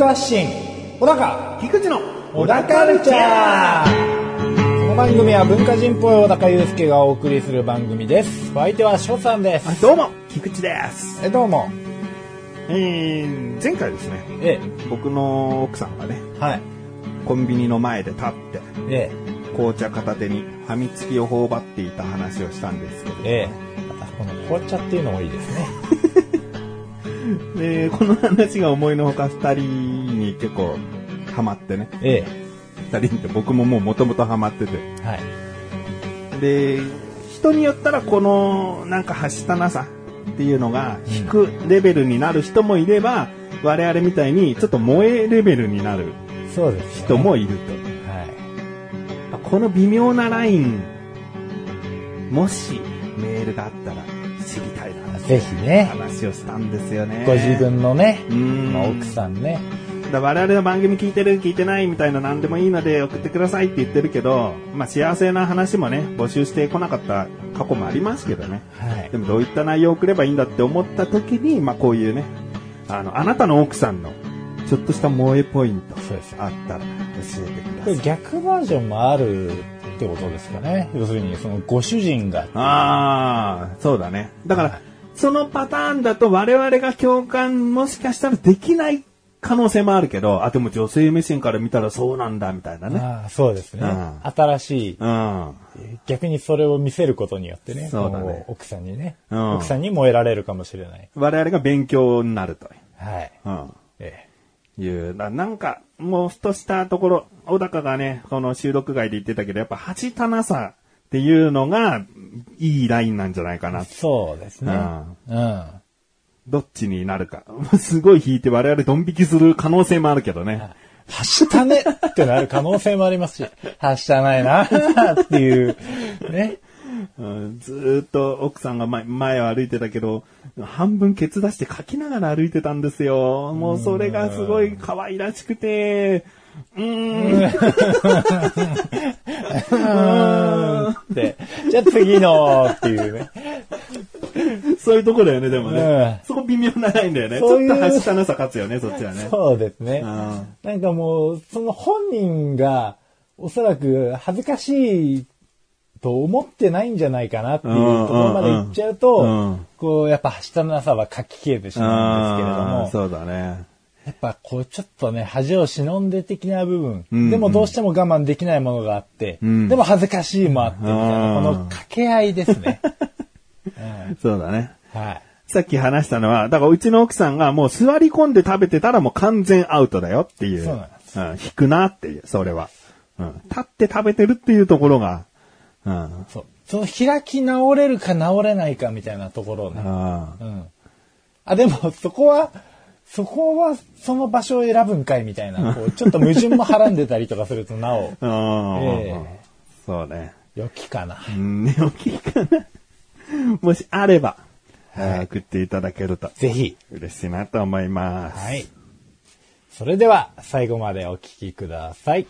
高的文化発信小高菊池の小高カルチャー。この番組は文化人っぽい小高祐介がお送りする番組です。お相手は翔さんです。あどうも、菊池です。えどうも。えー、前回ですね、え僕の奥さんがね、えはい。コンビニの前で立って、え紅茶片手にファミチキを頬張っていた話をしたんですけど、え。ええまたこの紅茶っていうのもいいですねで、この話が思いのほか二人に結構ハマってね、え二人って僕ももう元々ハマってて、えはい。で、人によったらこのなんかはしたなさっていうのが引くレベルになる人もいれば、我々みたいにちょっと萌えレベルになる人もいると。はい。この微妙なライン、もしメールがあったら知りたいな。ぜひね話をしたんですよね。ご自分のね、うんまあ、奥さんねだ我々の番組聞いてる聞いてないみたいな何でもいいので送ってくださいって言ってるけど、まあ幸せな話もね、募集してこなかった過去もありますけどね。はいでもどういった内容を送ればいいんだって思った時に、まあこういうね、あの、あなたの奥さんのちょっとした萌えポイントそうですあったら教えてください。逆バージョンもあるってことですかね要するにそのご主人がああ、そうだね。だから、そのパターンだと我々が共感もしかしたらできない可能性もあるけど、あ、でも女性目線から見たらそうなんだみたいなね。ああそうですね、うん新しいうん。逆にそれを見せることによってねそうだね奥さんにね、うん奥さんに燃えられるかもしれない我々が勉強になると。はい、うん。えいう、ななんか、もうふとしたところ、小高がね、この収録外で言ってたけど、やっぱ、はちたなさっていうのが、いいラインなんじゃないかなえ。そうですねうん、どっちになるか。すごい引いて我々ドン引きする可能性もあるけどね。はしたねってなる可能性もありますし、はしたないなっていう、ね。うんずーっと奥さんが前前を歩いてたけど、半分ケツ出して書きながら歩いてたんですよ。もうそれがすごい可愛らしくて、うーん。って、じゃあ次のっていうね。そういうとこだよね、でもね。うんそこ微妙なラインだよね。ちそういうょっとはしたなさ勝つよね、そっちはね。そうですね。うんなんかもう、その本人が、おそらく恥ずかしいと思ってないんじゃないかなっていうところまで行っちゃうと、うんうんこう、やっぱ、はしたなさは書き消えてしまうんですけれども、そうだね。やっぱこう、ちょっとね、恥を忍んで的な部分、うんでもどうしても我慢できないものがあって、んでも恥ずかしいもあって、みたいな、うんこの掛け合いですね。そうだね。はい。さっき話したのは、だからうちの奥さんがもう座り込んで食べてたらもう完全アウトだよっていう。そうなんですうん、引くなっていう、それは。うん。立って食べてるっていうところが、うん。そう。その開き直れるか直れないかみたいなところをね。あうん。あ、でも、そこは、そこは、その場所を選ぶんかいみたいな、こう、ちょっと矛盾もはらんでたりとかすると、なお。えそうね。良きかな。うん、寝起きかな。もしあれば、はい、送っていただけるとぜひ。嬉しいなと思います。はい。それでは、最後までお聞きください。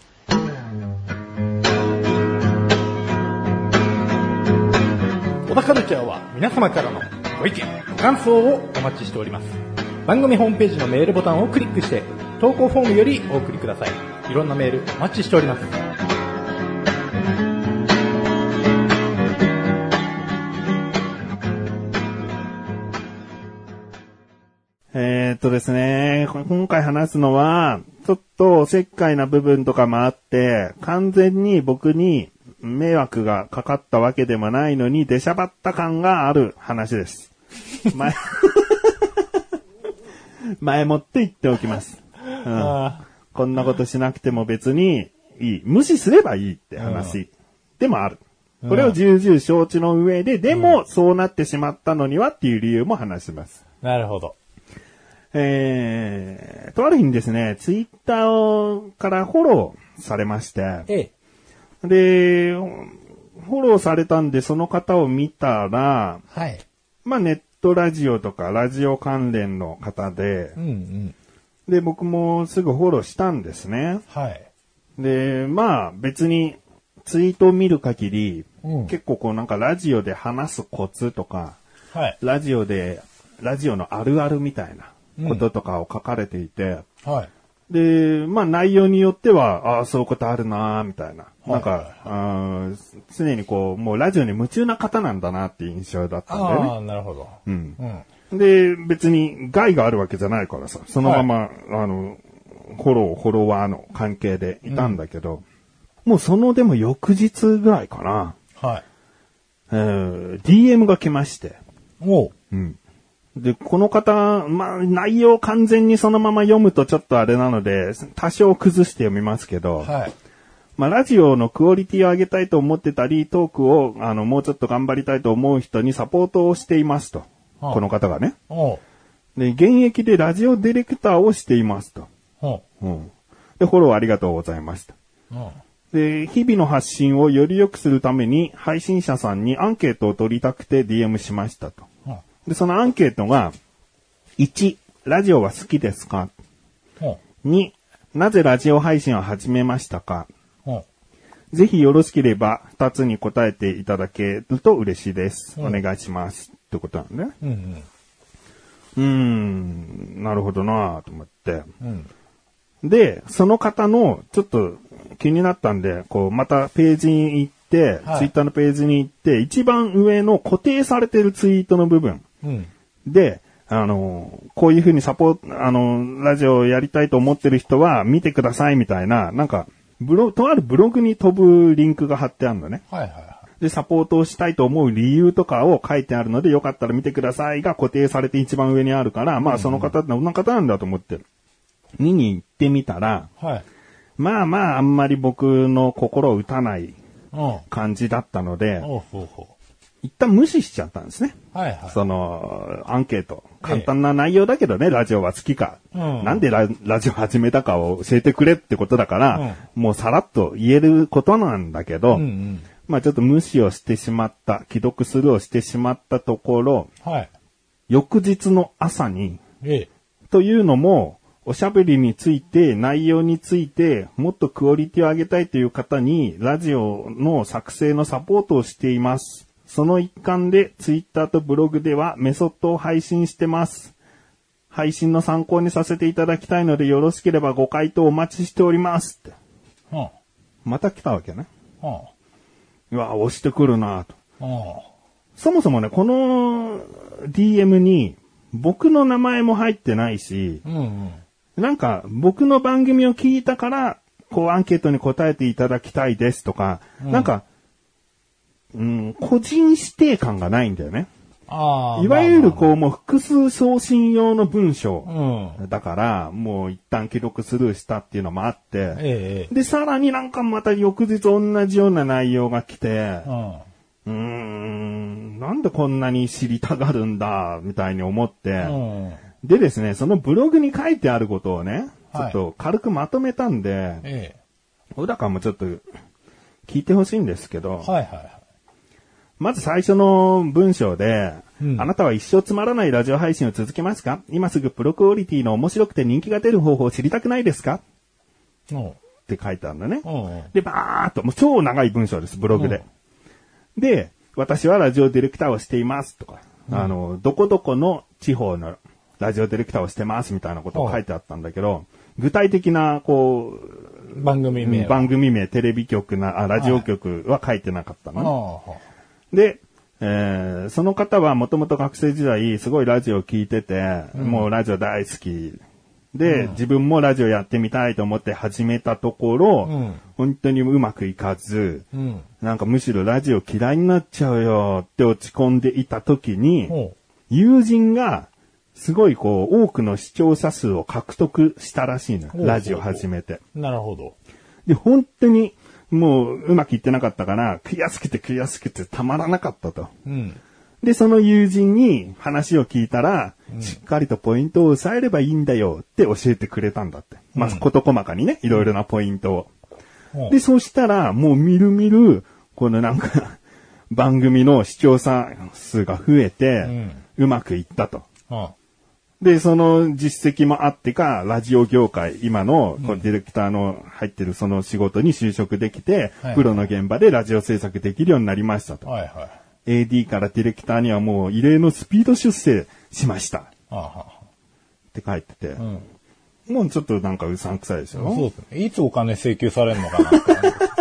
小田カルチャーは皆様からのご意見、ご感想をお待ちしております。番組ホームページのメールボタンをクリックして、投稿フォームよりお送りください。いろんなメールお待ちしております。えーっとですね、こ今回話すのは、ちょっとおせっかいな部分とかもあって、完全に僕に迷惑がかかったわけでもないのに、出しゃばった感がある話です。前、前もって言っておきます。うんあこんなことしなくても別にいい。無視すればいいって話でもある。これを重々承知の上で、でもそうなってしまったのにはっていう理由も話します。ーなるほど。えー、とある日にですね、ツイッターからフォローされまして、ええ。で、フォローされたんでその方を見たら、はい。まあネットラジオとかラジオ関連の方でう、んうん。で、僕もすぐフォローしたんですね。はい。で、まあ別にツイートを見る限り、うん結構こうなんかラジオで話すコツとか、はい。ラジオで、ラジオのあるあるみたいなこととかを書かれていて、はい。で、まあ内容によっては、ああ、そういうことあるなーみたいな。いなんか、あー常にこう、もうラジオに夢中な方なんだなっていう印象だったんだよね。ああ、なるほど。うん。うん。で、別に害があるわけじゃないからさ、そのまま、あの、フォロー、フォロワーの関係でいたんだけど、もうそのでも翌日ぐらいかな、はい。えー DM が来まして、おう。うん。で、この方、まあ、内容完全にそのまま読むとちょっとあれなので、多少崩して読みますけど、はい。まあ、ラジオのクオリティを上げたいと思ってたり、トークを、あの、もうちょっと頑張りたいと思う人にサポートをしていますと。はあこの方がね。で、現役でラジオディレクターをしていますと。おう。うん。で、フォローありがとうございました。うん。で、日々の発信をより良くするために、配信者さんにアンケートを取りたくて DM しましたと。うん。で、そのアンケートが、1、ラジオは好きですか？おう。?2、なぜラジオ配信を始めましたか？ぜひよろしければ、2つに答えていただけると嬉しいです。うんお願いします。ってことなんだね。うんうん。うーん、なるほどなと思って。うん。で、その方の、ちょっと気になったんで、こう、またページに行って、はいツイッターのページに行って、一番上の固定されてるツイートの部分うん。で、あの、こういう風にサポート、あの、ラジオをやりたいと思ってる人は見てくださいみたいな、なんか、ブロ、とあるブログに飛ぶリンクが貼ってあるのね。はいはいはで、サポートをしたいと思う理由とかを書いてあるので、よかったら見てくださいが固定されて一番上にあるから、まあその方ってどんな方なんだと思って、見に行ってみたら、い。はい。まあまああんまり僕の心を打たないうん。感じだったので、おうほうほ一旦無視しちゃったんですね。う。はいはい。その、アンケート。簡単な内容だけどね、ラジオは好きか。うんなんでララジオ始めたかを教えてくれってことだから、もうさらっと言えることなんだけど、うんうん。まあちょっと無視をしてしまった、既読スルーをしてしまったところ、はい。翌日の朝に、ええ。というのも、おしゃべりについて、内容について、もっとクオリティを上げたいという方に、ラジオの作成のサポートをしています。その一環で、ツイッターとブログではメソッドを配信してます。配信の参考にさせていただきたいので、よろしければご回答お待ちしております。って。うん。また来たわけね。うん。うわ、押してくるなと。うん。そもそもね、この DM に、僕の名前も入ってないし、うんうん。なんか、僕の番組を聞いたから、こう、アンケートに答えていただきたいですとか、なんか、うん、個人指定感がないんだよね。いわゆるう。こう、もう複数送信用の文章うん。だから、もう一旦記録スルーしたっていうのもあって、で、さらになんかまた翌日同じような内容が来てえ。う、ーん、なんでこんなに知りたがるんだ、みたいに思って、うん。でですね、そのブログに書いてあることをね、ちょはいっと軽くまとめたんで、え小高もちょっと聞いてほしいんですけど、え。はいはいはい。まず最初の文章で、うんあなたは一生つまらないラジオ配信を続けますか？今すぐプロクオリティの面白くて人気が出る方法を知りたくないですか？うん。って書いてあるんだね。うん。で、バーっと、もう超長い文章です、ブログで。で、私はラジオディレクターをしていますとか、あの、どこどこの地方のラジオディレクターをしてますみたいなことを書いてあったんだけど、具体的な、こう、番組名は。番組名、テレビ局な、あラジオ局は書いてなかったのね。あで、えーその方はもともと学生時代すごいラジオを聞いてて、もうラジオ大好き。で、自分もラジオやってみたいと思って始めたところ、うん本当にうまくいかず。なんかむしろラジオ嫌いになっちゃうよって落ち込んでいた時に、ほ友人がすごいこう多くの視聴者数を獲得したらしいのラジオ始めて。う。なるほど。で、本当にもううまくいってなかったから、悔しくて悔しくてたまらなかったと。うん。で、その友人に話を聞いたら、しっかりとポイントを押さえればいいんだよって教えてくれたんだって。まず事細かにね、いろいろなポイントを。で、そしたら、もうみるみる、このなんか、番組の視聴者数が増えて、うまくいったと。うん。で、その実績もあってか、ラジオ業界、今のこうディレクターの入ってるその仕事に就職できて、はいプロの現場でラジオ制作できるようになりましたと。はいはい。AD からディレクターにはもう異例のスピード出世しました。って書いてて、うん。もうちょっとなんかうさんくさいでしょ？そうですね。いつお金請求されるのかなって。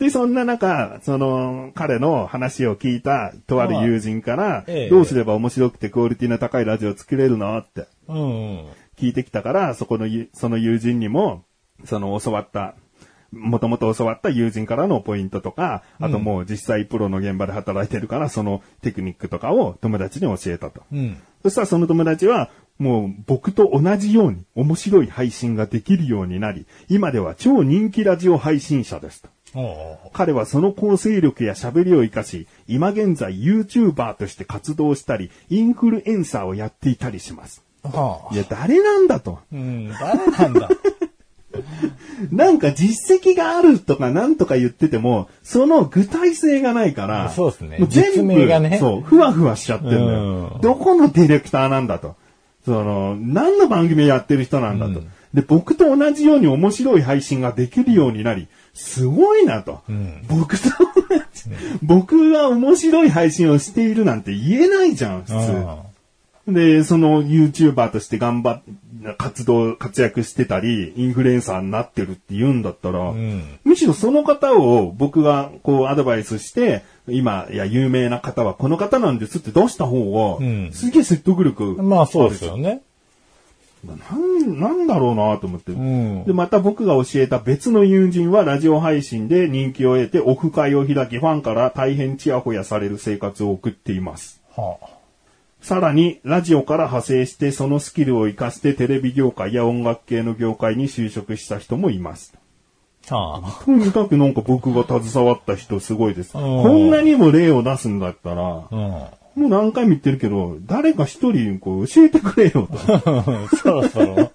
で、そんな中、その、彼の話を聞いた、とある友人から、ええどうすれば面白くてクオリティの高いラジオを作れるのって。聞いてきたから、そこのゆ、その友人にも、その教わった、もともと教わった友人からのポイントとか、あともう実際プロの現場で働いてるから、そのテクニックとかを友達に教えたと。うん。そしたらその友達は、もう僕と同じように面白い配信ができるようになり、今では超人気ラジオ配信者ですと。彼はその構成力や喋りを活かし、今現在 YouTuber として活動したり、インフルエンサーをやっていたりします。はあ。いや、誰なんだと。うん、誰なんだ。なんか実績があるとかなんとか言ってても、その具体性がないから、そうですねも全実部ねそう、ふわふわしちゃってるんだよう。んどこのディレクターなんだと。その、何の番組やってる人なんだと。うんで、僕と同じように面白い配信ができるようになり、すごいなと。ん僕と僕が面白い配信をしているなんて言えないじゃん、普通。で、その YouTuber として頑張っ、活動、活躍してたり、インフルエンサーになってるって言うんだったら、んむしろその方を僕がこうアドバイスして、今、いや、有名な方はこの方なんですって出した方が、んすげえ説得力。うん。まあそうですよね。なん、なんだろうなと思って。んで、また僕が教えた別の友人はラジオ配信で人気を得てオフ会を開きファンから大変チヤホヤされる生活を送っています。はあ。さらに、ラジオから派生してそのスキルを活かしてテレビ業界や音楽系の業界に就職した人もいます。はあ。とにかくなんか僕が携わった人すごいです。うんこんなにも例を出すんだったら、うん。もう何回も言ってるけど、誰か一人こう教えてくれよ そろそろ、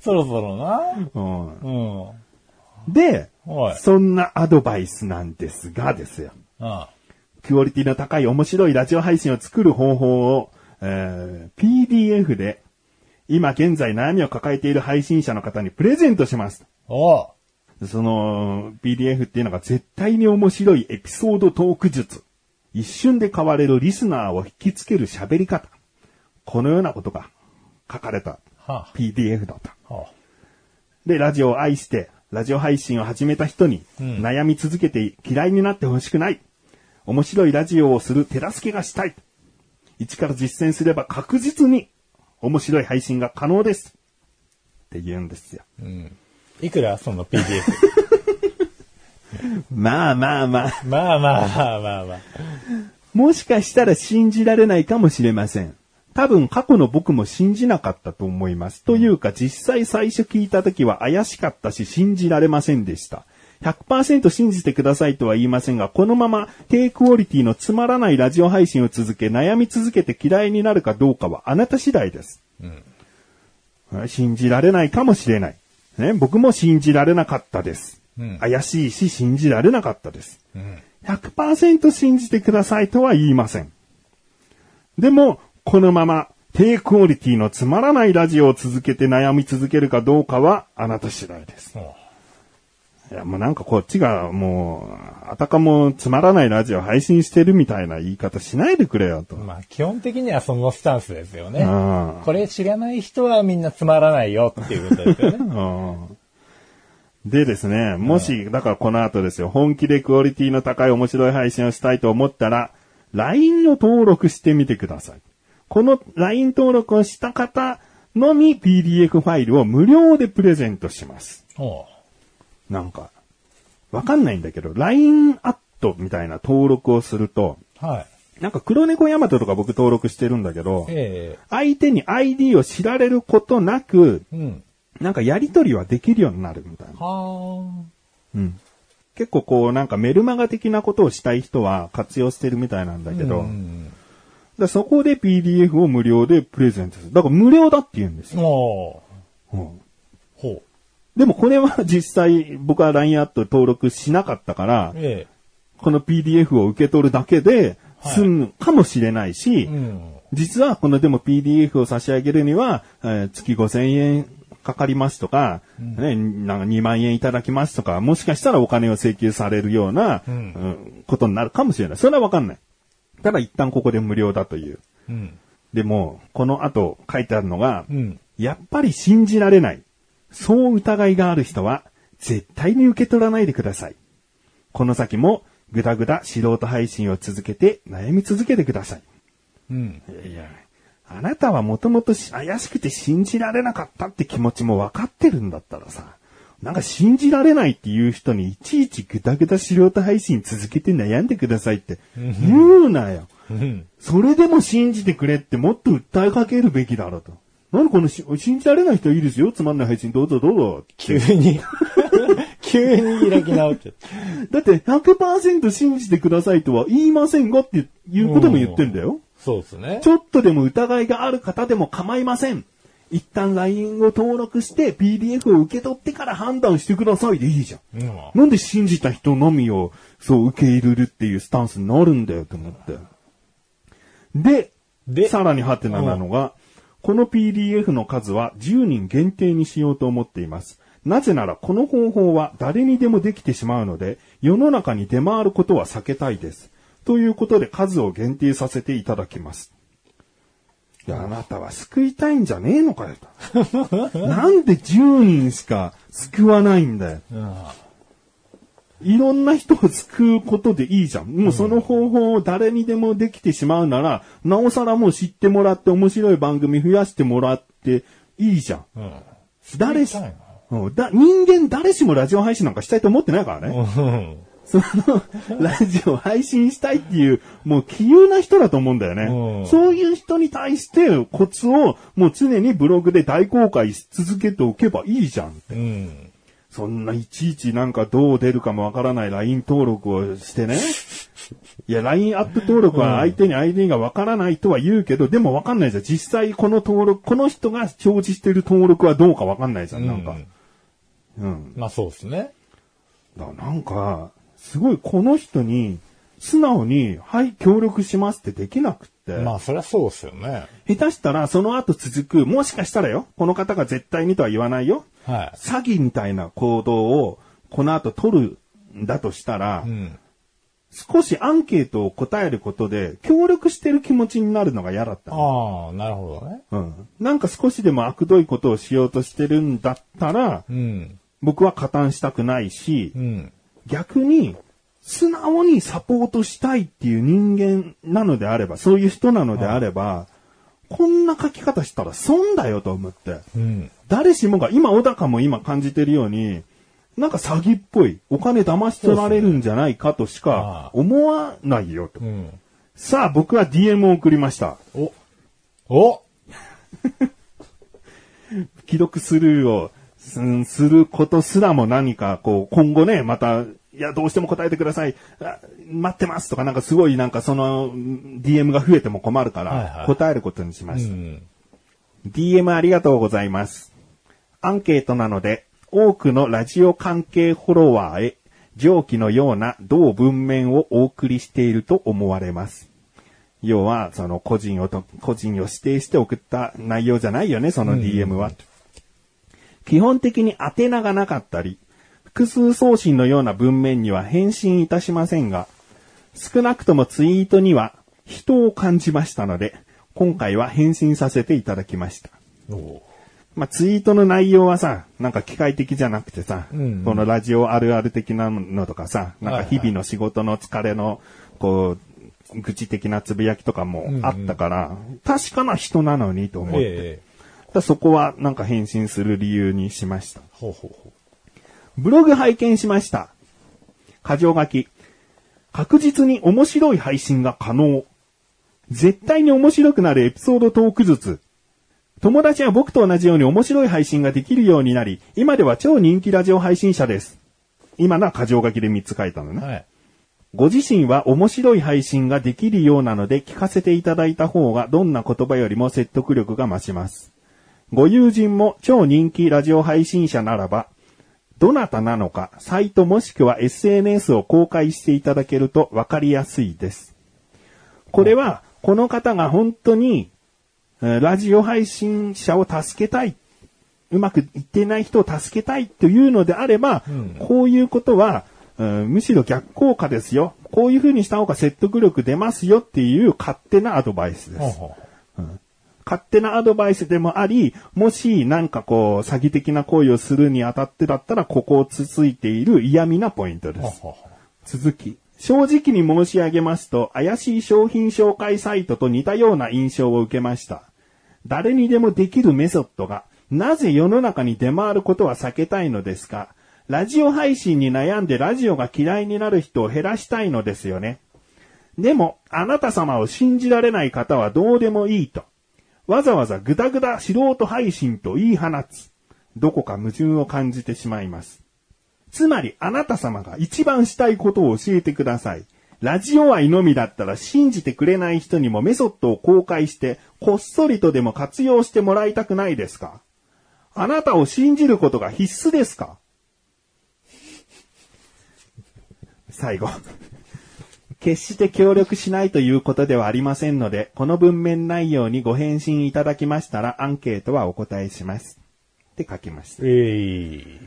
そろそろな。と。うん。うんで。そんなアドバイスなんですがですよ。あクオリティの高い面白いラジオ配信を作る方法を、えー PDF で、今現在悩みを抱えている配信者の方にプレゼントします。その PDF っていうのが絶対に面白いエピソードトーク術。一瞬で変われるリスナーを引きつける喋り方。このようなことが書かれたは PDF だった。あ。はで、ラジオを愛して、ラジオ配信を始めた人に、うん悩み続けて嫌いになってほしくない。面白いラジオをする手助けがしたい。一から実践すれば確実に面白い配信が可能です。って言うんですよ。あ。うん。いくらその PDF？まあまあまあ。まあまあまあまあまあ。もしかしたら信じられないかもしれません。多分過去の僕も信じなかったと思います。というか実際最初聞いた時は怪しかったし信じられませんでした。100%信じてくださいとは言いませんが、このまま低クオリティのつまらないラジオ配信を続け悩み続けて嫌いになるかどうかはあなた次第です。信じられないかもしれない。ね、僕も信じられなかったです。うん怪しいし信じられなかったです。うん。100%信じてくださいとは言いません。でも、このまま低クオリティのつまらないラジオを続けて悩み続けるかどうかはあなた次第です。おいや、もうなんかこっちがもう、あたかもつまらないラジオ配信してるみたいな言い方しないでくれよと。まあ基本的にはそのスタンスですよね。うんこれ知らない人はみんなつまらないよっていうことですよね。うんでですね、もし、だからこの後ですよ、本気でクオリティの高い面白い配信をしたいと思ったら、LINE を登録してみてください。この LINE 登録をした方のみ PDF ファイルを無料でプレゼントします。なんか、わかんないんだけど、LINE アットみたいな登録をすると、はい。なんか黒猫ヤマトとか僕登録してるんだけど、え相手に ID を知られることなく、えうん。なんかやりとりはできるようになるみたいな。はうん。結構こうなんかメルマガ的なことをしたい人は活用してるみたいなんだあ。けど、うん。だそこで PDF を無料でプレゼントする。だから無料だって言うんですよ。おううんほでもこれは実際僕は LINE アット登録しなかったからう。、えこの PDF を受け取るだけで、済むかもしれないし、うん。実はこのでも PDF を差し上げるには、えー月5000円かかりますとか、ね、なんか2万円いただきますとか、もしかしたらお金を請求されるような、うんうんことになるかもしれない。それはわかんない。ただ一旦ここで無料だという。うん。でも、この後書いてあるのが、うん。やっぱり信じられない。そう疑いがある人は、絶対に受け取らないでください。この先も、ぐだぐだ素人配信を続けて悩み続けてください。うん。いや、あなたはもともと怪しくて信じられなかったって気持ちも分かってるんだったらさ、なんか信じられないっていう人にいちいちぐだぐだ素人配信続けて悩んでくださいって言うなよ。うん。それでも信じてくれってもっと訴えかけるべきだろうと。何このし信じられない人いいですよ。つまんない配信どうぞどうぞ。急に、急に開き直っちゃった。だって100%信じてくださいとは言いませんがっていうことも言ってんだよ。そうですね。ちょっとでも疑いがある方でも構いません。一旦 LINE を登録して PDF を受け取ってから判断してくださいでいいじゃん。うん。なんで信じた人のみをそう受け入れるっていうスタンスになるんだよと思って。で、でさらにハテナなのが、この PDF の数は10人限定にしようと思っています。なぜならこの方法は誰にでもできてしまうので、世の中に出回ることは避けたいです。ということで数を限定させていただきます。いや、あなたは救いたいんじゃねえのかよと。なんで10人しか救わないんだよ。うん。いろんな人を救うことでいいじゃん。もうその方法を誰にでもできてしまうなら、なおさらもう知ってもらって面白い番組増やしてもらっていいじゃん。うん。誰しうんだ人間誰しもラジオ配信なんかしたいと思ってないからね。うん。その、ラジオ配信したいっていう、もう杞憂な人だと思うんだよね。うんそういう人に対してコツをもう常にブログで大公開し続けておけばいいじゃん。うん。そんないちいちなんかどう出るかもわからない LINE 登録をしてね。いや、LINE アップ登録は相手に ID がわからないとは言うけど、でもわかんないじゃん。実際この登録、この人が表示してる登録はどうかわかんないじゃん、なんか。うん。まあそうですね。だからなんか、すごいこの人に、素直に、はい、協力しますってできなくって。まあそりゃそうですよね。下手したらその後続く、もしかしたらよ、この方が絶対にとは言わないよ。は詐欺みたいな行動をこの後取るんだとしたら、い。うん。少しアンケートを答えることで協力してる気持ちになるのが嫌だったの。ああ、なるほどね。うん。なんか少しでも悪どいことをしようとしてるんだったら、うん。僕は加担したくないし、うん。逆に素直にサポートしたいっていう人間なのであれば、そういう人なのであれば、こんな書き方したら損だよと思って。うん。誰しもが、今、小高も今感じてるように、なんか詐欺っぽい、お金騙し取られるんじゃないかとしあかあ思わないよとう。ん。さあ、僕は DM を送りました。おお 既読スルーをすすることすらも何か、こう、今後ね、また、いや、どうしても答えてください。あ待ってますとか、なんかすごいなんかその、うん DM が増えても困るかはいらは、い答えることにしまうした。ん。DM ありがとうございます。アンケートなので、多くのラジオ関係フォロワーへ、上記のような同文面をお送りしていると思われます。要は、その個人をと、個人を指定して送った内容じゃないよね、その DM は。基本的に宛名がなかったり、複数送信のような文面には返信いたしませんが、少なくともツイートには人を感じましたので、今回は返信させていただきました。おまあ、ツイートの内容はさ、なんか機械的じゃなくてさ、うん。うんこのラジオあるある的なのとかさ、なんか日々の仕事の疲れの、こう、愚痴的なつぶやきとかもあったから、確かな人なのにと思って、ええ。だからそこはなんか返信する理由にしました。ほうほうほブログ拝見しました。箇条書き。確実に面白い配信が可能。絶対に面白くなるエピソードトークずつ。友達は僕と同じように面白い配信ができるようになり、今では超人気ラジオ配信者です。今のは箇条書きで3つ書いたのう。ね。はい。ご自身は面白い配信ができるようなので聞かせていただいた方がどんな言葉よりも説得力が増します。ご友人も超人気ラジオ配信者ならば、どなたなのか、サイトもしくは SNS を公開していただけるとわかりやすいです。これは、この方が本当に、えーラジオ配信者を助けたい。うまくいっていない人を助けたいというのであれば、うんこういうことは、うんむしろ逆効果ですよ。こういう風にした方が説得力出ますよっていう勝手なアドバイスです。ほうほう勝手なアドバイスでもあり、もしなんかこう、詐欺的な行為をするにあたってだったら、ここをつついている嫌味なポイントです。続き。正直に申し上げますと、怪しい商品紹介サイトと似たような印象を受けました。誰にでもできるメソッドが、なぜ世の中に出回ることは避けたいのですかラジオ配信に悩んでラジオが嫌いになる人を減らしたいのですよね。でも、あなた様を信じられない方はどうでもいいと。わざわざぐだぐだ素人配信と言い放つ。どこか矛盾を感じてしまいます。つまり、あなた様が一番したいことを教えてください。ラジオ愛のみだったら信じてくれない人にもメソッドを公開して、こっそりとでも活用してもらいたくないですか？あなたを信じることが必須ですか？最後。決して協力しないということではありませんので、この文面内容にご返信いただきましたら、アンケートはお答えします。って書きました。う。えい。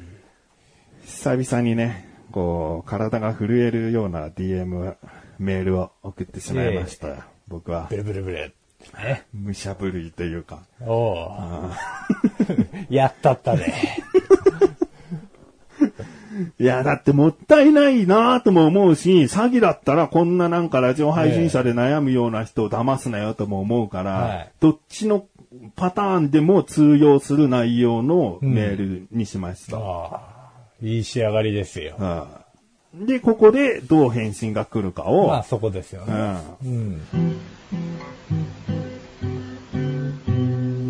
久々にね、こう、体が震えるような DM、メールを送ってしまいましたよ。僕はブ、ルブルブル。ね。武者震いというか。おう やったったね。いや、だってもったいないなとも思うし、詐欺だったらこんななんかラジオ配信者で悩むような人を騙すなよとも思うから、はいどっちのパターンでも通用する内容のメールにしました。ああ。いい仕上がりですよ。はいで、ここでどう返信が来るかを、まあそこですようね。んう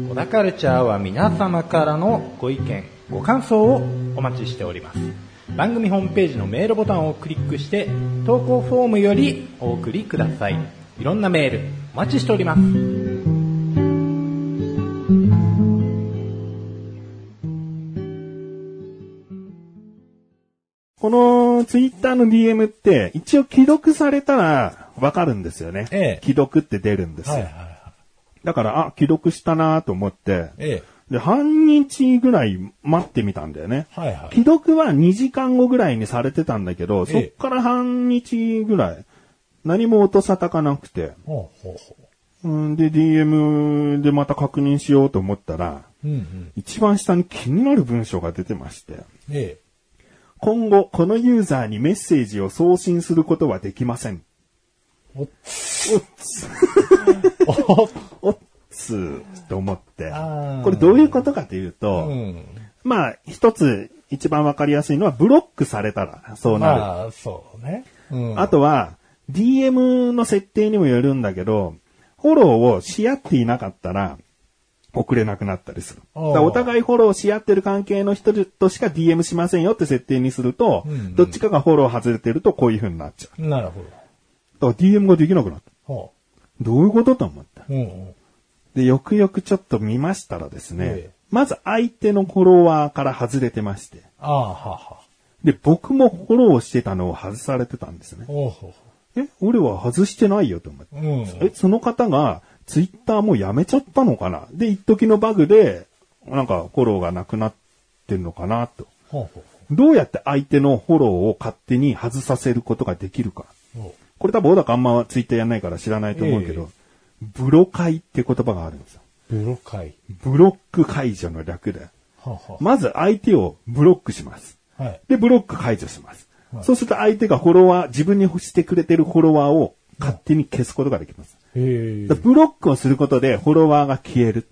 ん。小田カルチャーは皆様からのご意見、ご感想をお待ちしております。番組ホームページのメールボタンをクリックして、投稿フォームよりお送りください。いろんなメール、お待ちしております。このツイッターの DM って一応既読されたらわかるんですよね。ええ既読って出るんですよ。はいはいだから、あ、既読したなと思って、えで、半日ぐらい待ってみたんだよね。え。はいはい。既読は2時間後ぐらいにされてたんだけど、ええそっから半日ぐらい、何も音沙汰がなくて、ほうほうほうん、で、DM でまた確認しようと思ったら、う。うんうん。一番下に気になる文章が出てまして、え今後、このユーザーにメッセージを送信することはできません。え。おっ おっつ、おっおっつ、と思って。これどういうことかというと、うん。まあ、一つ一番わかりやすいのはブロックされたらそうなる。まあ、そうね。うん。あとは、DM の設定にもよるんだけど、フォローをし合っていなかったら、送れなくなったりする。だお互いフォローし合ってる関係の人としか DM しませんよって設定にすると、うんうんどっちかがフォロー外れてるとこういう風になっちゃう。なるほど。だから DM ができなくなった。ほどういうことと思った？う。うんうん。で、よくよくちょっと見ましたらですね、ええまず相手のフォロワーから外れてまして、ああ、はあはあ。で、僕もフォローしてたのを外されてたんですね。ほうほえ、俺は外してないよと思って。う。うん。え、その方が、ツイッターもうやめちゃったのかな？で、一時のバグで、なんかフォローがなくなってんのかな？と。ほうほどうやって相手のフォローを勝手に外させることができるか。これ多分小高あんまツイッターやんないから知らないと思うけど、ブロ解って言葉があるんですよ。う。ブロ会。ブロック解除の略で。はあはまず相手をブロックします。あ。はい。で、ブロック解除します。はいそうすると相手がフォロワー、自分に欲してくれてるフォロワーを勝手に消すことができます。へえだからブロックをすることでフォロワーが消える。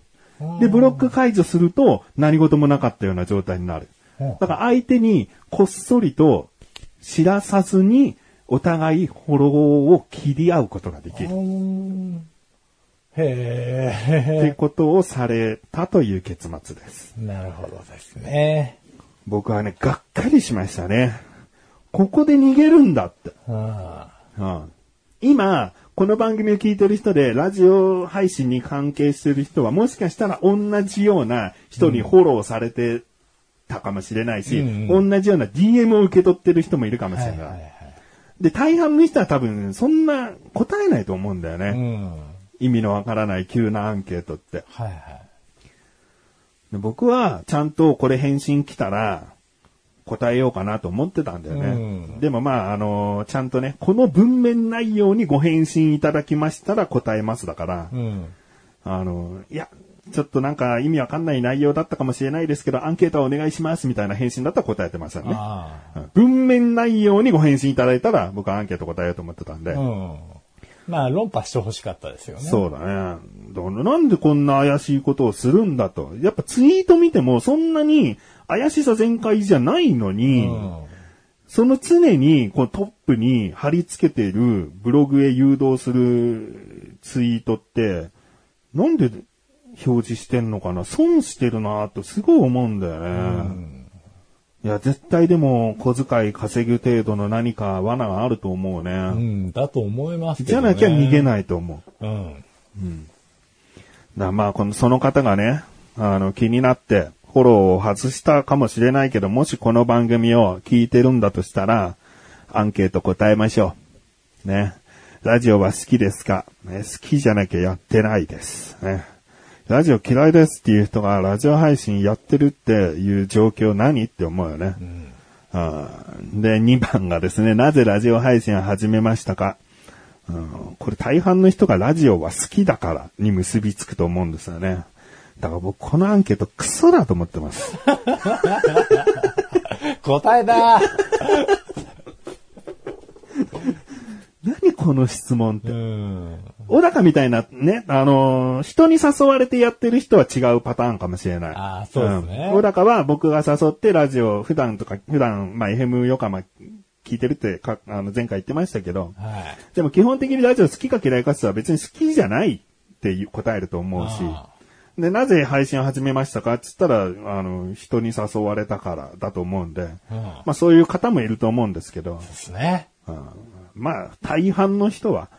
で、ブロック解除すると何事もなかったような状態になる。うんだから相手にこっそりと知らさずにお互いフォローを切り合うことができる。うん。ってへことをされたという結末です。え。なるほどですね。僕はね、がっかりしましたね。ここで逃げるんだって。あうん今、この番組を聞いてる人で、ラジオ配信に関係してる人は、もしかしたら同じような人にフォローされてたかもしれないし、うんう同じような DM を受け取ってる人もいるかもあ。しれない。はいはいはい。で、大半の人は多分、そんな答えないと思うんだよね。うん。意味のわからない急なアンケートって。はいはい。で僕は、ちゃんとこれ返信来たら、答えようかなと思ってたんだよね。うんでもまあ、あのちゃんとね、この文面内容にご返信いただきましたら答えますだから、うん。あのいや、ちょっとなんか意味わかんない内容だったかもしれないですけど、アンケートはお願いしますみたいな返信だったら答えてませんね。文面内容にご返信いただいたら、僕はアンケート答えようと思ってたんで。あ。うん。まあ、論破してほしかったですよね。そうだね。なんでこんな怪しいことをするんだと。やっぱツイート見てもそんなに怪しさ全開じゃないのに、うん。その常にこうトップに貼り付けているブログへ誘導するツイートって、なんで表示してんのかな損してるなとすごい思うんだよね。いや、絶対でも小遣い稼ぐ程度の何か罠があると思うね。うん、だと思いますけじゃど、ね。なきゃ逃げい。ないと思う。うん。だからまあ、この、その方がね、あの、気になって、フォローを外したかもしれないけど、もしこの番組を聞いてるんだとしたら、アンケート答えましょう。ね。ラジオは好きですか、ね、好きじゃなきゃやってないです。ね。ラジオ嫌いですっていう人がラジオ配信やってるっていう状況何って思うよね。あーで、2番がですね、なぜラジオ配信を始めましたか？うんこれ大半の人がラジオは好きだからに結びつくと思うんですよね。だから僕このアンケートクソだと思ってます。答えだ 何この質問ってう。ん。小高みたいなね、あのー人に誘われてやってる人は違うパターンかもしれない。あーそうですね。ん。小高は僕が誘ってラジオ、普段とか、普段、まあ、FM 横浜聞いてるってか、あの、前回言ってましたけど、はい。でも基本的にラジオ好きか嫌いかって言ったら別に好きじゃないって答えると思うし。あ、で、なぜ配信を始めましたかって言ったら、あの、人に誘われたからだと思うんで、うん。まあそういう方もいると思うんですけど、ですね。うん。まあ大半の人は、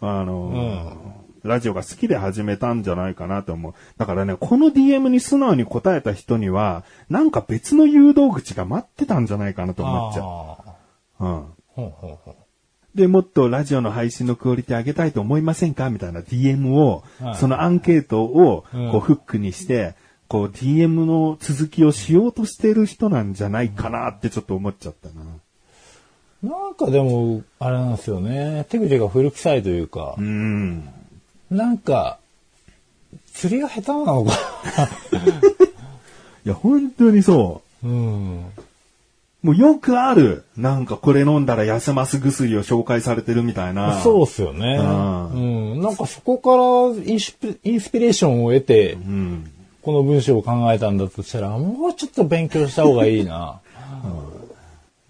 あの、ラジオが好きで始めたんじゃないかなと思う。だからね、この DM に素直に答えた人には、なんか別の誘導口が待ってたんじゃないかなと思っちゃ。う。うん。ほうほうほで、もっとラジオの配信のクオリティ上げたいと思いませんか？みたいな DM を、はいそのアンケートをうんこうフックにして、こう DM の続きをしようとしてる人なんじゃないかなってちょっと思っちゃったな。うなんかでも、あれなんですよね。手口が古臭いというかう、ん。なんか、釣りが下手なのか いや、本当にそう。な。うん。もうよくある。なんかこれ飲んだら痩せます薬を紹介されてるみたいな。そうっすよね。ううん。なんかそこからインスピインスピレーションを得て、うん。この文章を考えたんだとしたら、もうちょっと勉強した方がいいな。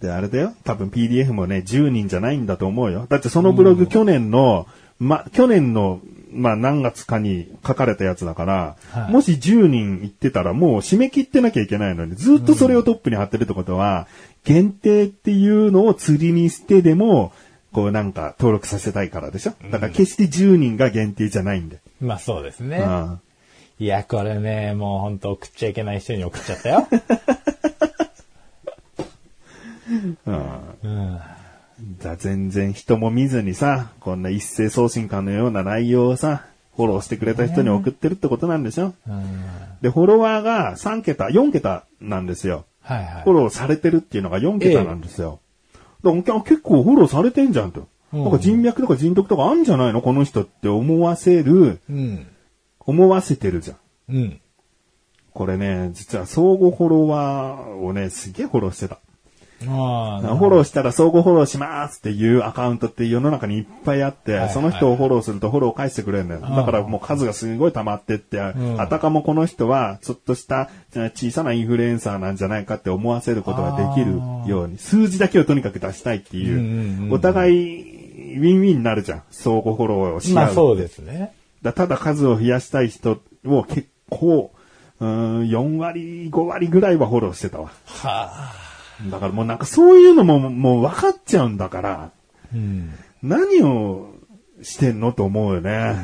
で、あれだよ。多分 PDF もね、10人じゃないんだと思うよ。だってそのブログ去年の、ま、去年の、まあ、何月かに書かれたやつだから、はいもし10人行ってたらもう締め切ってなきゃいけないのに、ずっとそれをトップに貼ってるってことは、限定っていうのを釣りにしてでも、こうなんか登録させたいからでしょだから決して10人が限定じゃないんで。まあそうですね。うんいや、これね、もう本当送っちゃいけない人に送っちゃったよ。うんうん。だ全然人も見ずにさ、こんな一斉送信官のような内容をさ、フォローしてくれた人に送ってるってことなんでしょ？うんで、フォロワーが3桁、4桁なんですよ。はいはいフォ。ローされてるっていうのが4桁なんですよ。だから結構フォローされてんじゃんと。うんなんか人脈とか人徳とかあんじゃないの？この人って思わせる、うん。思わせてるじゃん。うん。これね、実は相互フォロワーをね、すげえフォローしてた。ああ、フォローしたら相互フォローしますっていうアカウントって世の中にいっぱいあって、はいその人をフォローするとフォロー返してくれるんだよ。だからもう数がすごい溜まってって、んあたかもこの人はちょっとした小さなインフルエンサーなんじゃないかって思わせることができるように、数字だけをとにかく出したいっていう、お互いウィンウィンになるじゃん。相互フォローをし合う。まあそうですね。だただ数を増やしたい人を結構、うーん、4割、5割ぐらいはフォローしてたわ。はあ。だからもうなんかそういうのももう分かっちゃうんだから、うん。何をしてんのと思うよね。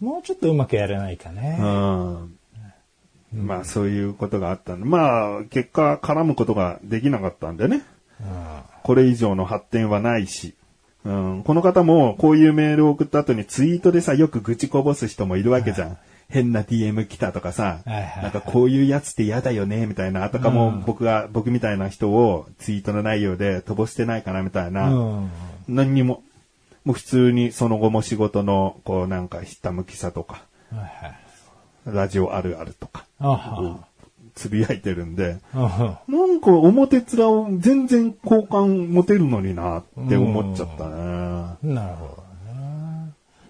もうちょっとうまくやれないかね。うん。まあそういうことがあったんで、まあ結果絡むことができなかったんでね。これ以上の発展はないし、うん、この方もこういうメールを送った後にツイートでさ、よく愚痴こぼす人もいるわけじゃん。変な DM 来たとかさ、はいはいはいなんかこういうやつって嫌だよね、みたいな、とかも僕が、僕みたいな人をツイートの内容で飛ばしてないかな、みたいな、うん。何にも、もう普通にその後も仕事の、こうなんかひったむきさとか、はいはい。ラジオあるあるとか。つぶやいてるんで、あなんか表面を全然好感持てるのになって思っちゃったね。なるほどね。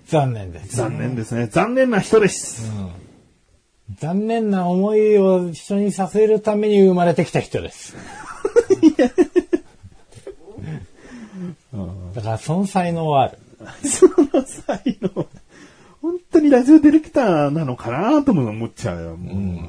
残念です。残念ですね。残念な人です。残念な思いを一緒にさせるために生まれてきた人です。だからその才能はある。その才能、本当にラジオディレクターなのかなとも思っちゃうよ。もう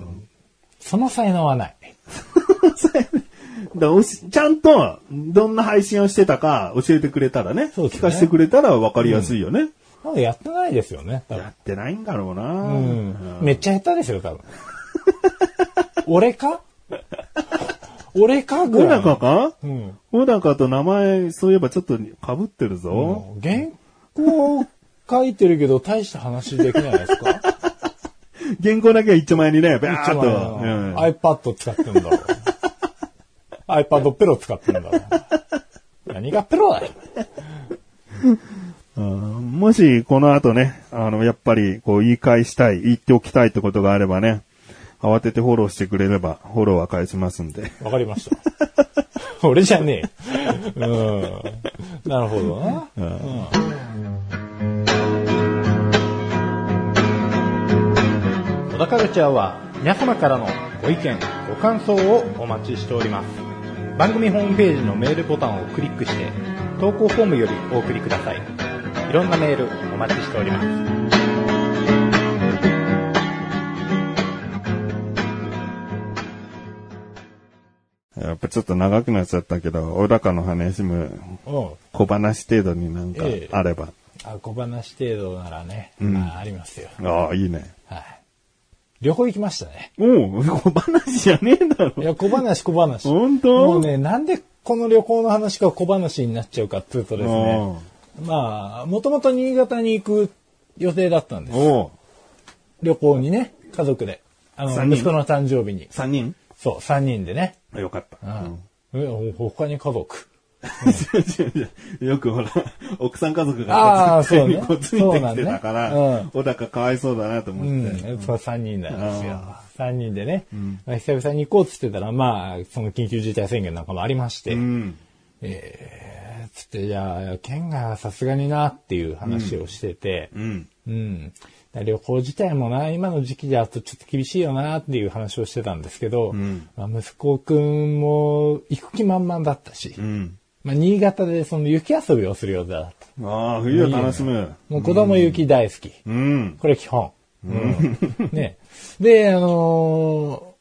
その才能はない。だちゃんと、どんな配信をしてたか教えてくれたらね。そうですね聞かせてくれたら分かりやすいよね。まだやってないですよね。やってないんだろうな。うん。めっちゃ下手ですよ、多分。俺か？俺かぐ小らい。高か？うん。小高と名前、そういえばちょっと被ってるぞ。原稿書いてるけど大した話できないですか？原稿だけは一丁前にね、バー一っと。番うん iPad 使ってんだろ。iPad ペロ使ってんだろ。何がペロだよ。うんもし、この後ね、あの、やっぱり、こう、言い返したい、言っておきたいってことがあればね、慌ててフォローしてくれれば、フォローは返しますんで。わかりました。俺じゃねえ。うん。なるほどな。小田カルチャーは皆様からのご意見、ご感想をお待ちしております。番組ホームページのメールボタンをクリックして、投稿フォームよりお送りください。いろんなメールお待ちしております。やっぱちょっと長くなっちゃったけど、小高の話もうん。小話程度になんかええあれば。あ、小話程度ならね、んまあ、ありますよ。ああ、いいね。はい。旅行行きましたね。おう、小話じゃねえだろい。や、小話小話。本当？もうね、なんでこの旅行の話が小話になっちゃうかっていうとですね、まあ、もともと新潟に行く予定だったんです。旅行にね、家族で。あの、三人息子の誕生日に。三人？そう、3人でね。よかった。うん。え他に家族？よくほら、奥さん家族あーがこっちにそうねこうついてたから、そうなんね小高かわいそうだなと思うって。ん、そう3人なんですよあ。3人でね、まあ久々に行こうっつってたら、まあ、その緊急事態宣言なんかもありまして、うん。えー、つって、じゃあ、県がさすがになっていう話をしてて、うん。うん。旅行自体もな、今の時期だとちょっと厳しいよなっていう話をしてたんですけど、んまあ、息子くんも行く気満々だったし、うん。まあ、新潟でその雪遊びをする予定だった。ああ、冬を楽しむ。もう子供雪大好き。うん。これ基本。うん。ね。で、あのー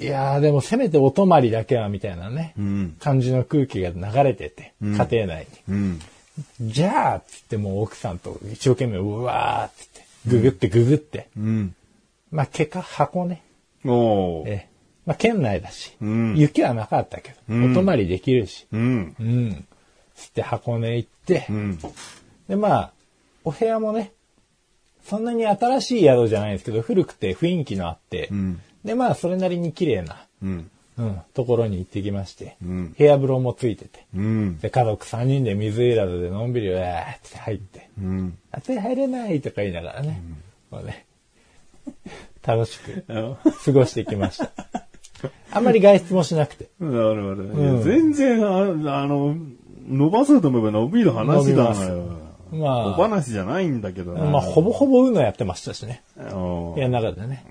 いやーでもせめてお泊まりだけはみたいなね、うん。感じの空気が流れてて、家庭内うん。に。じゃあ、つってもう奥さんと一生懸命うわーっつって、ググってググって。うん。まあ結果箱根。おー。ええまあ県内だし、うん雪はなかったけど、んお泊まりできるし、うん。うん。つって箱根行って、うん。でまあ、お部屋もね、そんなに新しい宿じゃないんですけど、古くて雰囲気のあって、んでまあそれなりに綺麗な、うん。うん、ところに行ってきまして、ん部屋風呂もついてて、うん。で家族3人で水いらずでのんびりわーって入って、うん。あ手入れないとか言いながらね、もうね 楽しくあ過ごしてきました。あんまり外出もしなくて。なるほど。いや全然、ああの、伸ばそうと思えば伸びる話だなよ。ま小話じゃないんだけど。まあほぼほぼうのやってましたしね。お部屋の中でね。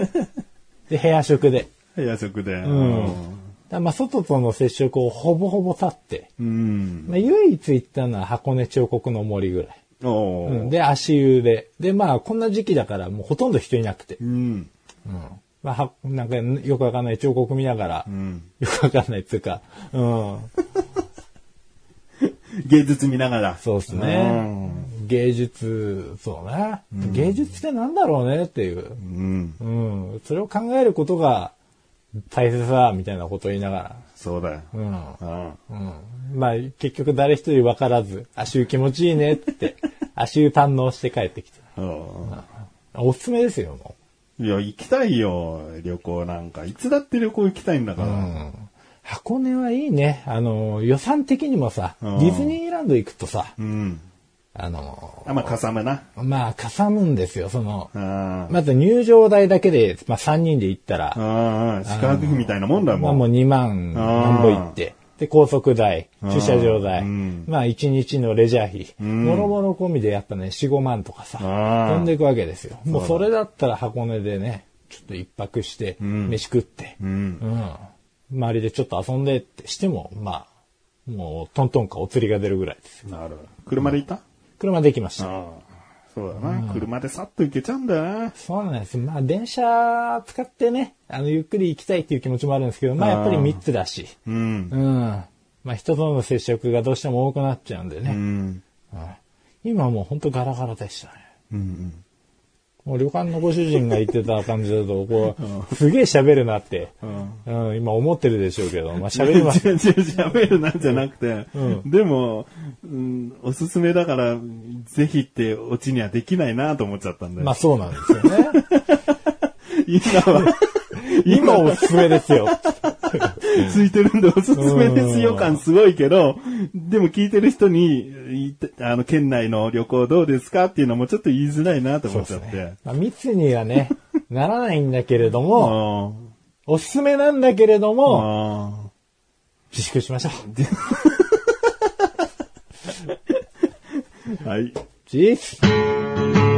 で、部屋食で。夜食で。んだまあ、外との接触をほぼほぼ立って、うん。まあ、唯一行ったのは箱根彫刻の森ぐらい。おーうん、で、足湯で。で、まあ、こんな時期だからもうほとんど人いなくて。うん。まあ、はなんかよくわかんない彫刻見ながら、んよくわかんないっつうか、うん。芸術見ながら。そうですね。芸術、そうね、芸術ってなんだろうねっていう。うん。うん。それを考えることが大切だ、みたいなことを言いながら。そうだよ。うん。うん。うん。まあ、結局誰一人分からず、足湯気持ちいいねって、足湯堪能して帰ってきた。うおすすめですよ、もん。いや、行きたいよ、旅行なんか。いつだって旅行行きたいんだかう。うら。ん。箱根はいいね。あの、予算的にもさ、デうんィズニーランド行くとさ、うん。あの、あ、まあ、かさむな。まあ、かさむんですよ、その、あまず入場代だけで、まあ3人で行ったら、あ、宿泊費みたいなもんだも。まあもうん2万何ぼ行って、で、高速代、駐車場代、うんまあ1日のレジャー費、んもろもろ込みでやっぱね、4、5万とかさ、飛んでいくわけですよ。もうそれだったら箱根でね、ちょっと一泊して、ん飯食って、うん。うん周りでちょっと遊んでってしても、まあ、もうトントンかお釣りが出るぐらいですよ。なるほど。車で行った？車で行きました。そうだな。車でさっと行けちゃうんだよな。そうなんです。まあ電車使ってね、あの、ゆっくり行きたいっていう気持ちもあるんですけど、まあやっぱり密だし、うんう。ん。まあ人との接触がどうしても多くなっちゃうんでね。うん。うん今はもうほんとガラガラでしたね。うん。もう旅館のご主人が言ってた感じだと、こう、すげえ喋るなって、うん、今思ってるでしょうけど、まあ喋ります。喋るなんじゃなくて、でも、うん、おすすめだから、ぜひってオチにはできないなと思っちゃったんだよ。まあそうなんですよね。今は、今おすすめですよ。ついてるんでおすすめですよ感すごいけど、でも聞いてる人に、いあの、県内の旅行どうですかっていうのもちょっと言いづらいなと思っちゃって。まあ密にはね、ならないんだけれども、あおすすめなんだけれどあも、あ自粛しましょう。あはい。ジース。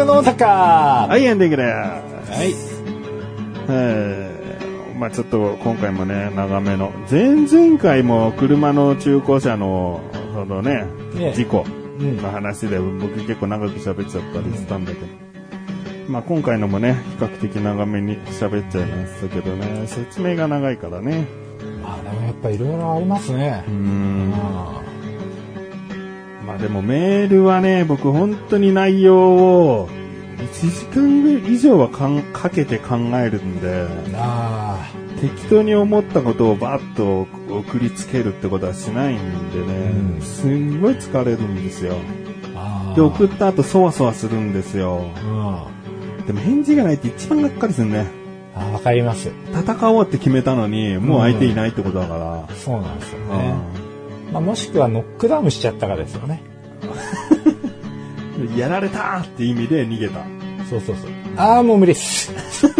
グの坂ははい、エンディングでい。す。えーまあちょっと今回もね、長めの。前々回も車の中古車の、そのね、ね事故うんの話で僕結構長く喋っちゃったりしたんだけど。まあ今回のもね、比較的長めに喋っちゃいましたけどね、説明が長いからね。まあでもやっぱいろいろありますねう。ん。でもメールはね、僕本当に内容を1時間以上はかんかけて考えるんで、あ適当に思ったことをバッと送りつけるってことはしないんでね、うんすんごい疲れるんですよ。あ。で、送った後そわそわするんですよ。うん。でも返事がないって一番がっかりするね。あわかります。戦おうって決めたのに、もう相手いないってことだから。そうなんですようね。まあもしくはノックダウンしちゃったかですよね。ん やられたって意味で逃げた。そうそうそう。ああ、もう無理っす。いや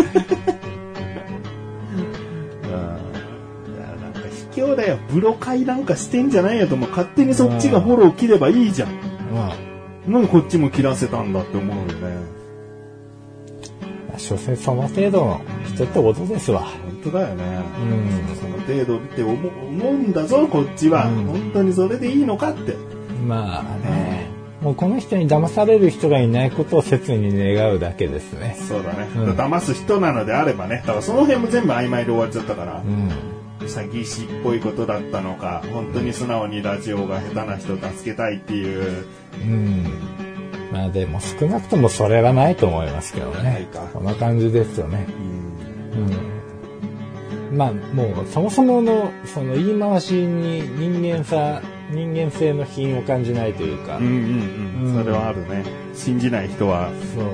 なんか卑怯だよ。ブロ会なんかしてんじゃないよと、もう勝手にそっちがフォロー切ればいいじゃん。うん。なんでこっちも切らせたんだって思うよね。所詮その程度の人ってことですわ。本当だよね。うん。その程度って思うんだぞ、こっちは。うん本当にそれでいいのかって。まあね。もうこの人に騙される人がいないことを切に願うだけですね。そうだね。うん騙す人なのであればね。だからその辺も全部曖昧で終わっちゃったからう。ん。詐欺師っぽいことだったのか、本当に素直にラジオが下手な人を助けたいっていう。うん。まあでも少なくともそれはないと思いますけどねか。こんな感じですよね。うんうん。まあもうそもそものその言い回しに人間さ、人間性の品を感じないというか。うんうんうん。うんそれはあるね。信じない人は、そう。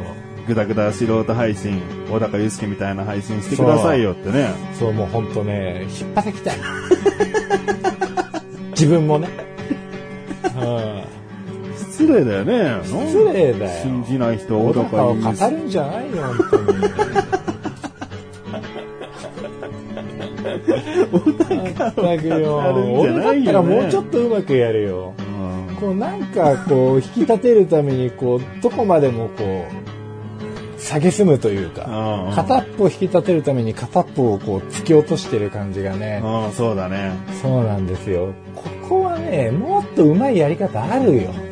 ぐだぐだ素人配信、小高祐介みたいな配信してくださいよってね。そう、もうほんとね、引っ張ってきたい。自分もね。うん。失礼だよね。失礼だよ。信じない人は小小高を語。るんじゃないよ、本当に。全くよ。語るんじゃないよねらもうちょっとうまくやるよ。うんこうなんかこう引き立てるためにこうどこまでもこう下げすむというかうん片っぽ引き立てるために片っぽをこう突き落としてる感じがねうん、そうだね。そうなんですよここはねもっとうまいやり方あるようん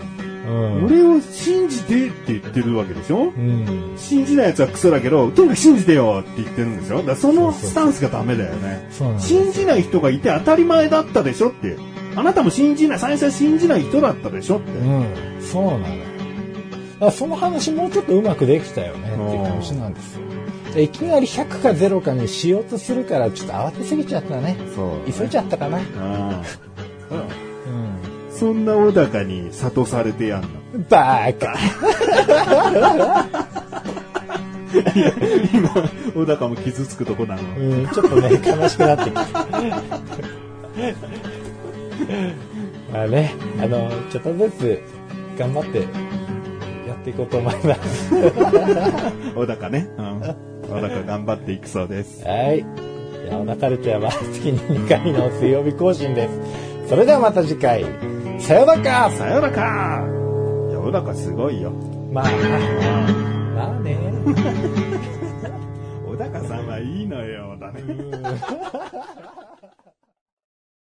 俺を信じてって言ってるわけでしょ？うん信じない奴はクソだけど、とにかく信じてよって言ってるんでしょ？だからそのスタンスがダメだよね。信じない人がいて当たり前だったでしょって。あなたも信じない、最初は信じない人だったでしょって。うん、そうなのよ。だからその話もうちょっとうまくできたよねっていう話なんですよ。でいきなり100か0かにしようとするからちょっと慌てすぎちゃったね。そう急いじゃったかな。ああうん。そんな小高に諭されてやんの？バーカ。今、小高も傷つくとこなの。うん、ちょっとね、悲しくなってきた。まあね、あの、ちょっとずつ頑張ってやっていこうと思います。小高ね。うん。小高頑張っていくそうです。はい。小田カルチャーは月に2回の水曜日更新です。それではまた次回。さよならさよならかいや、小高すごいよ。まあ、まあね。小高さんはいいのよ、だね。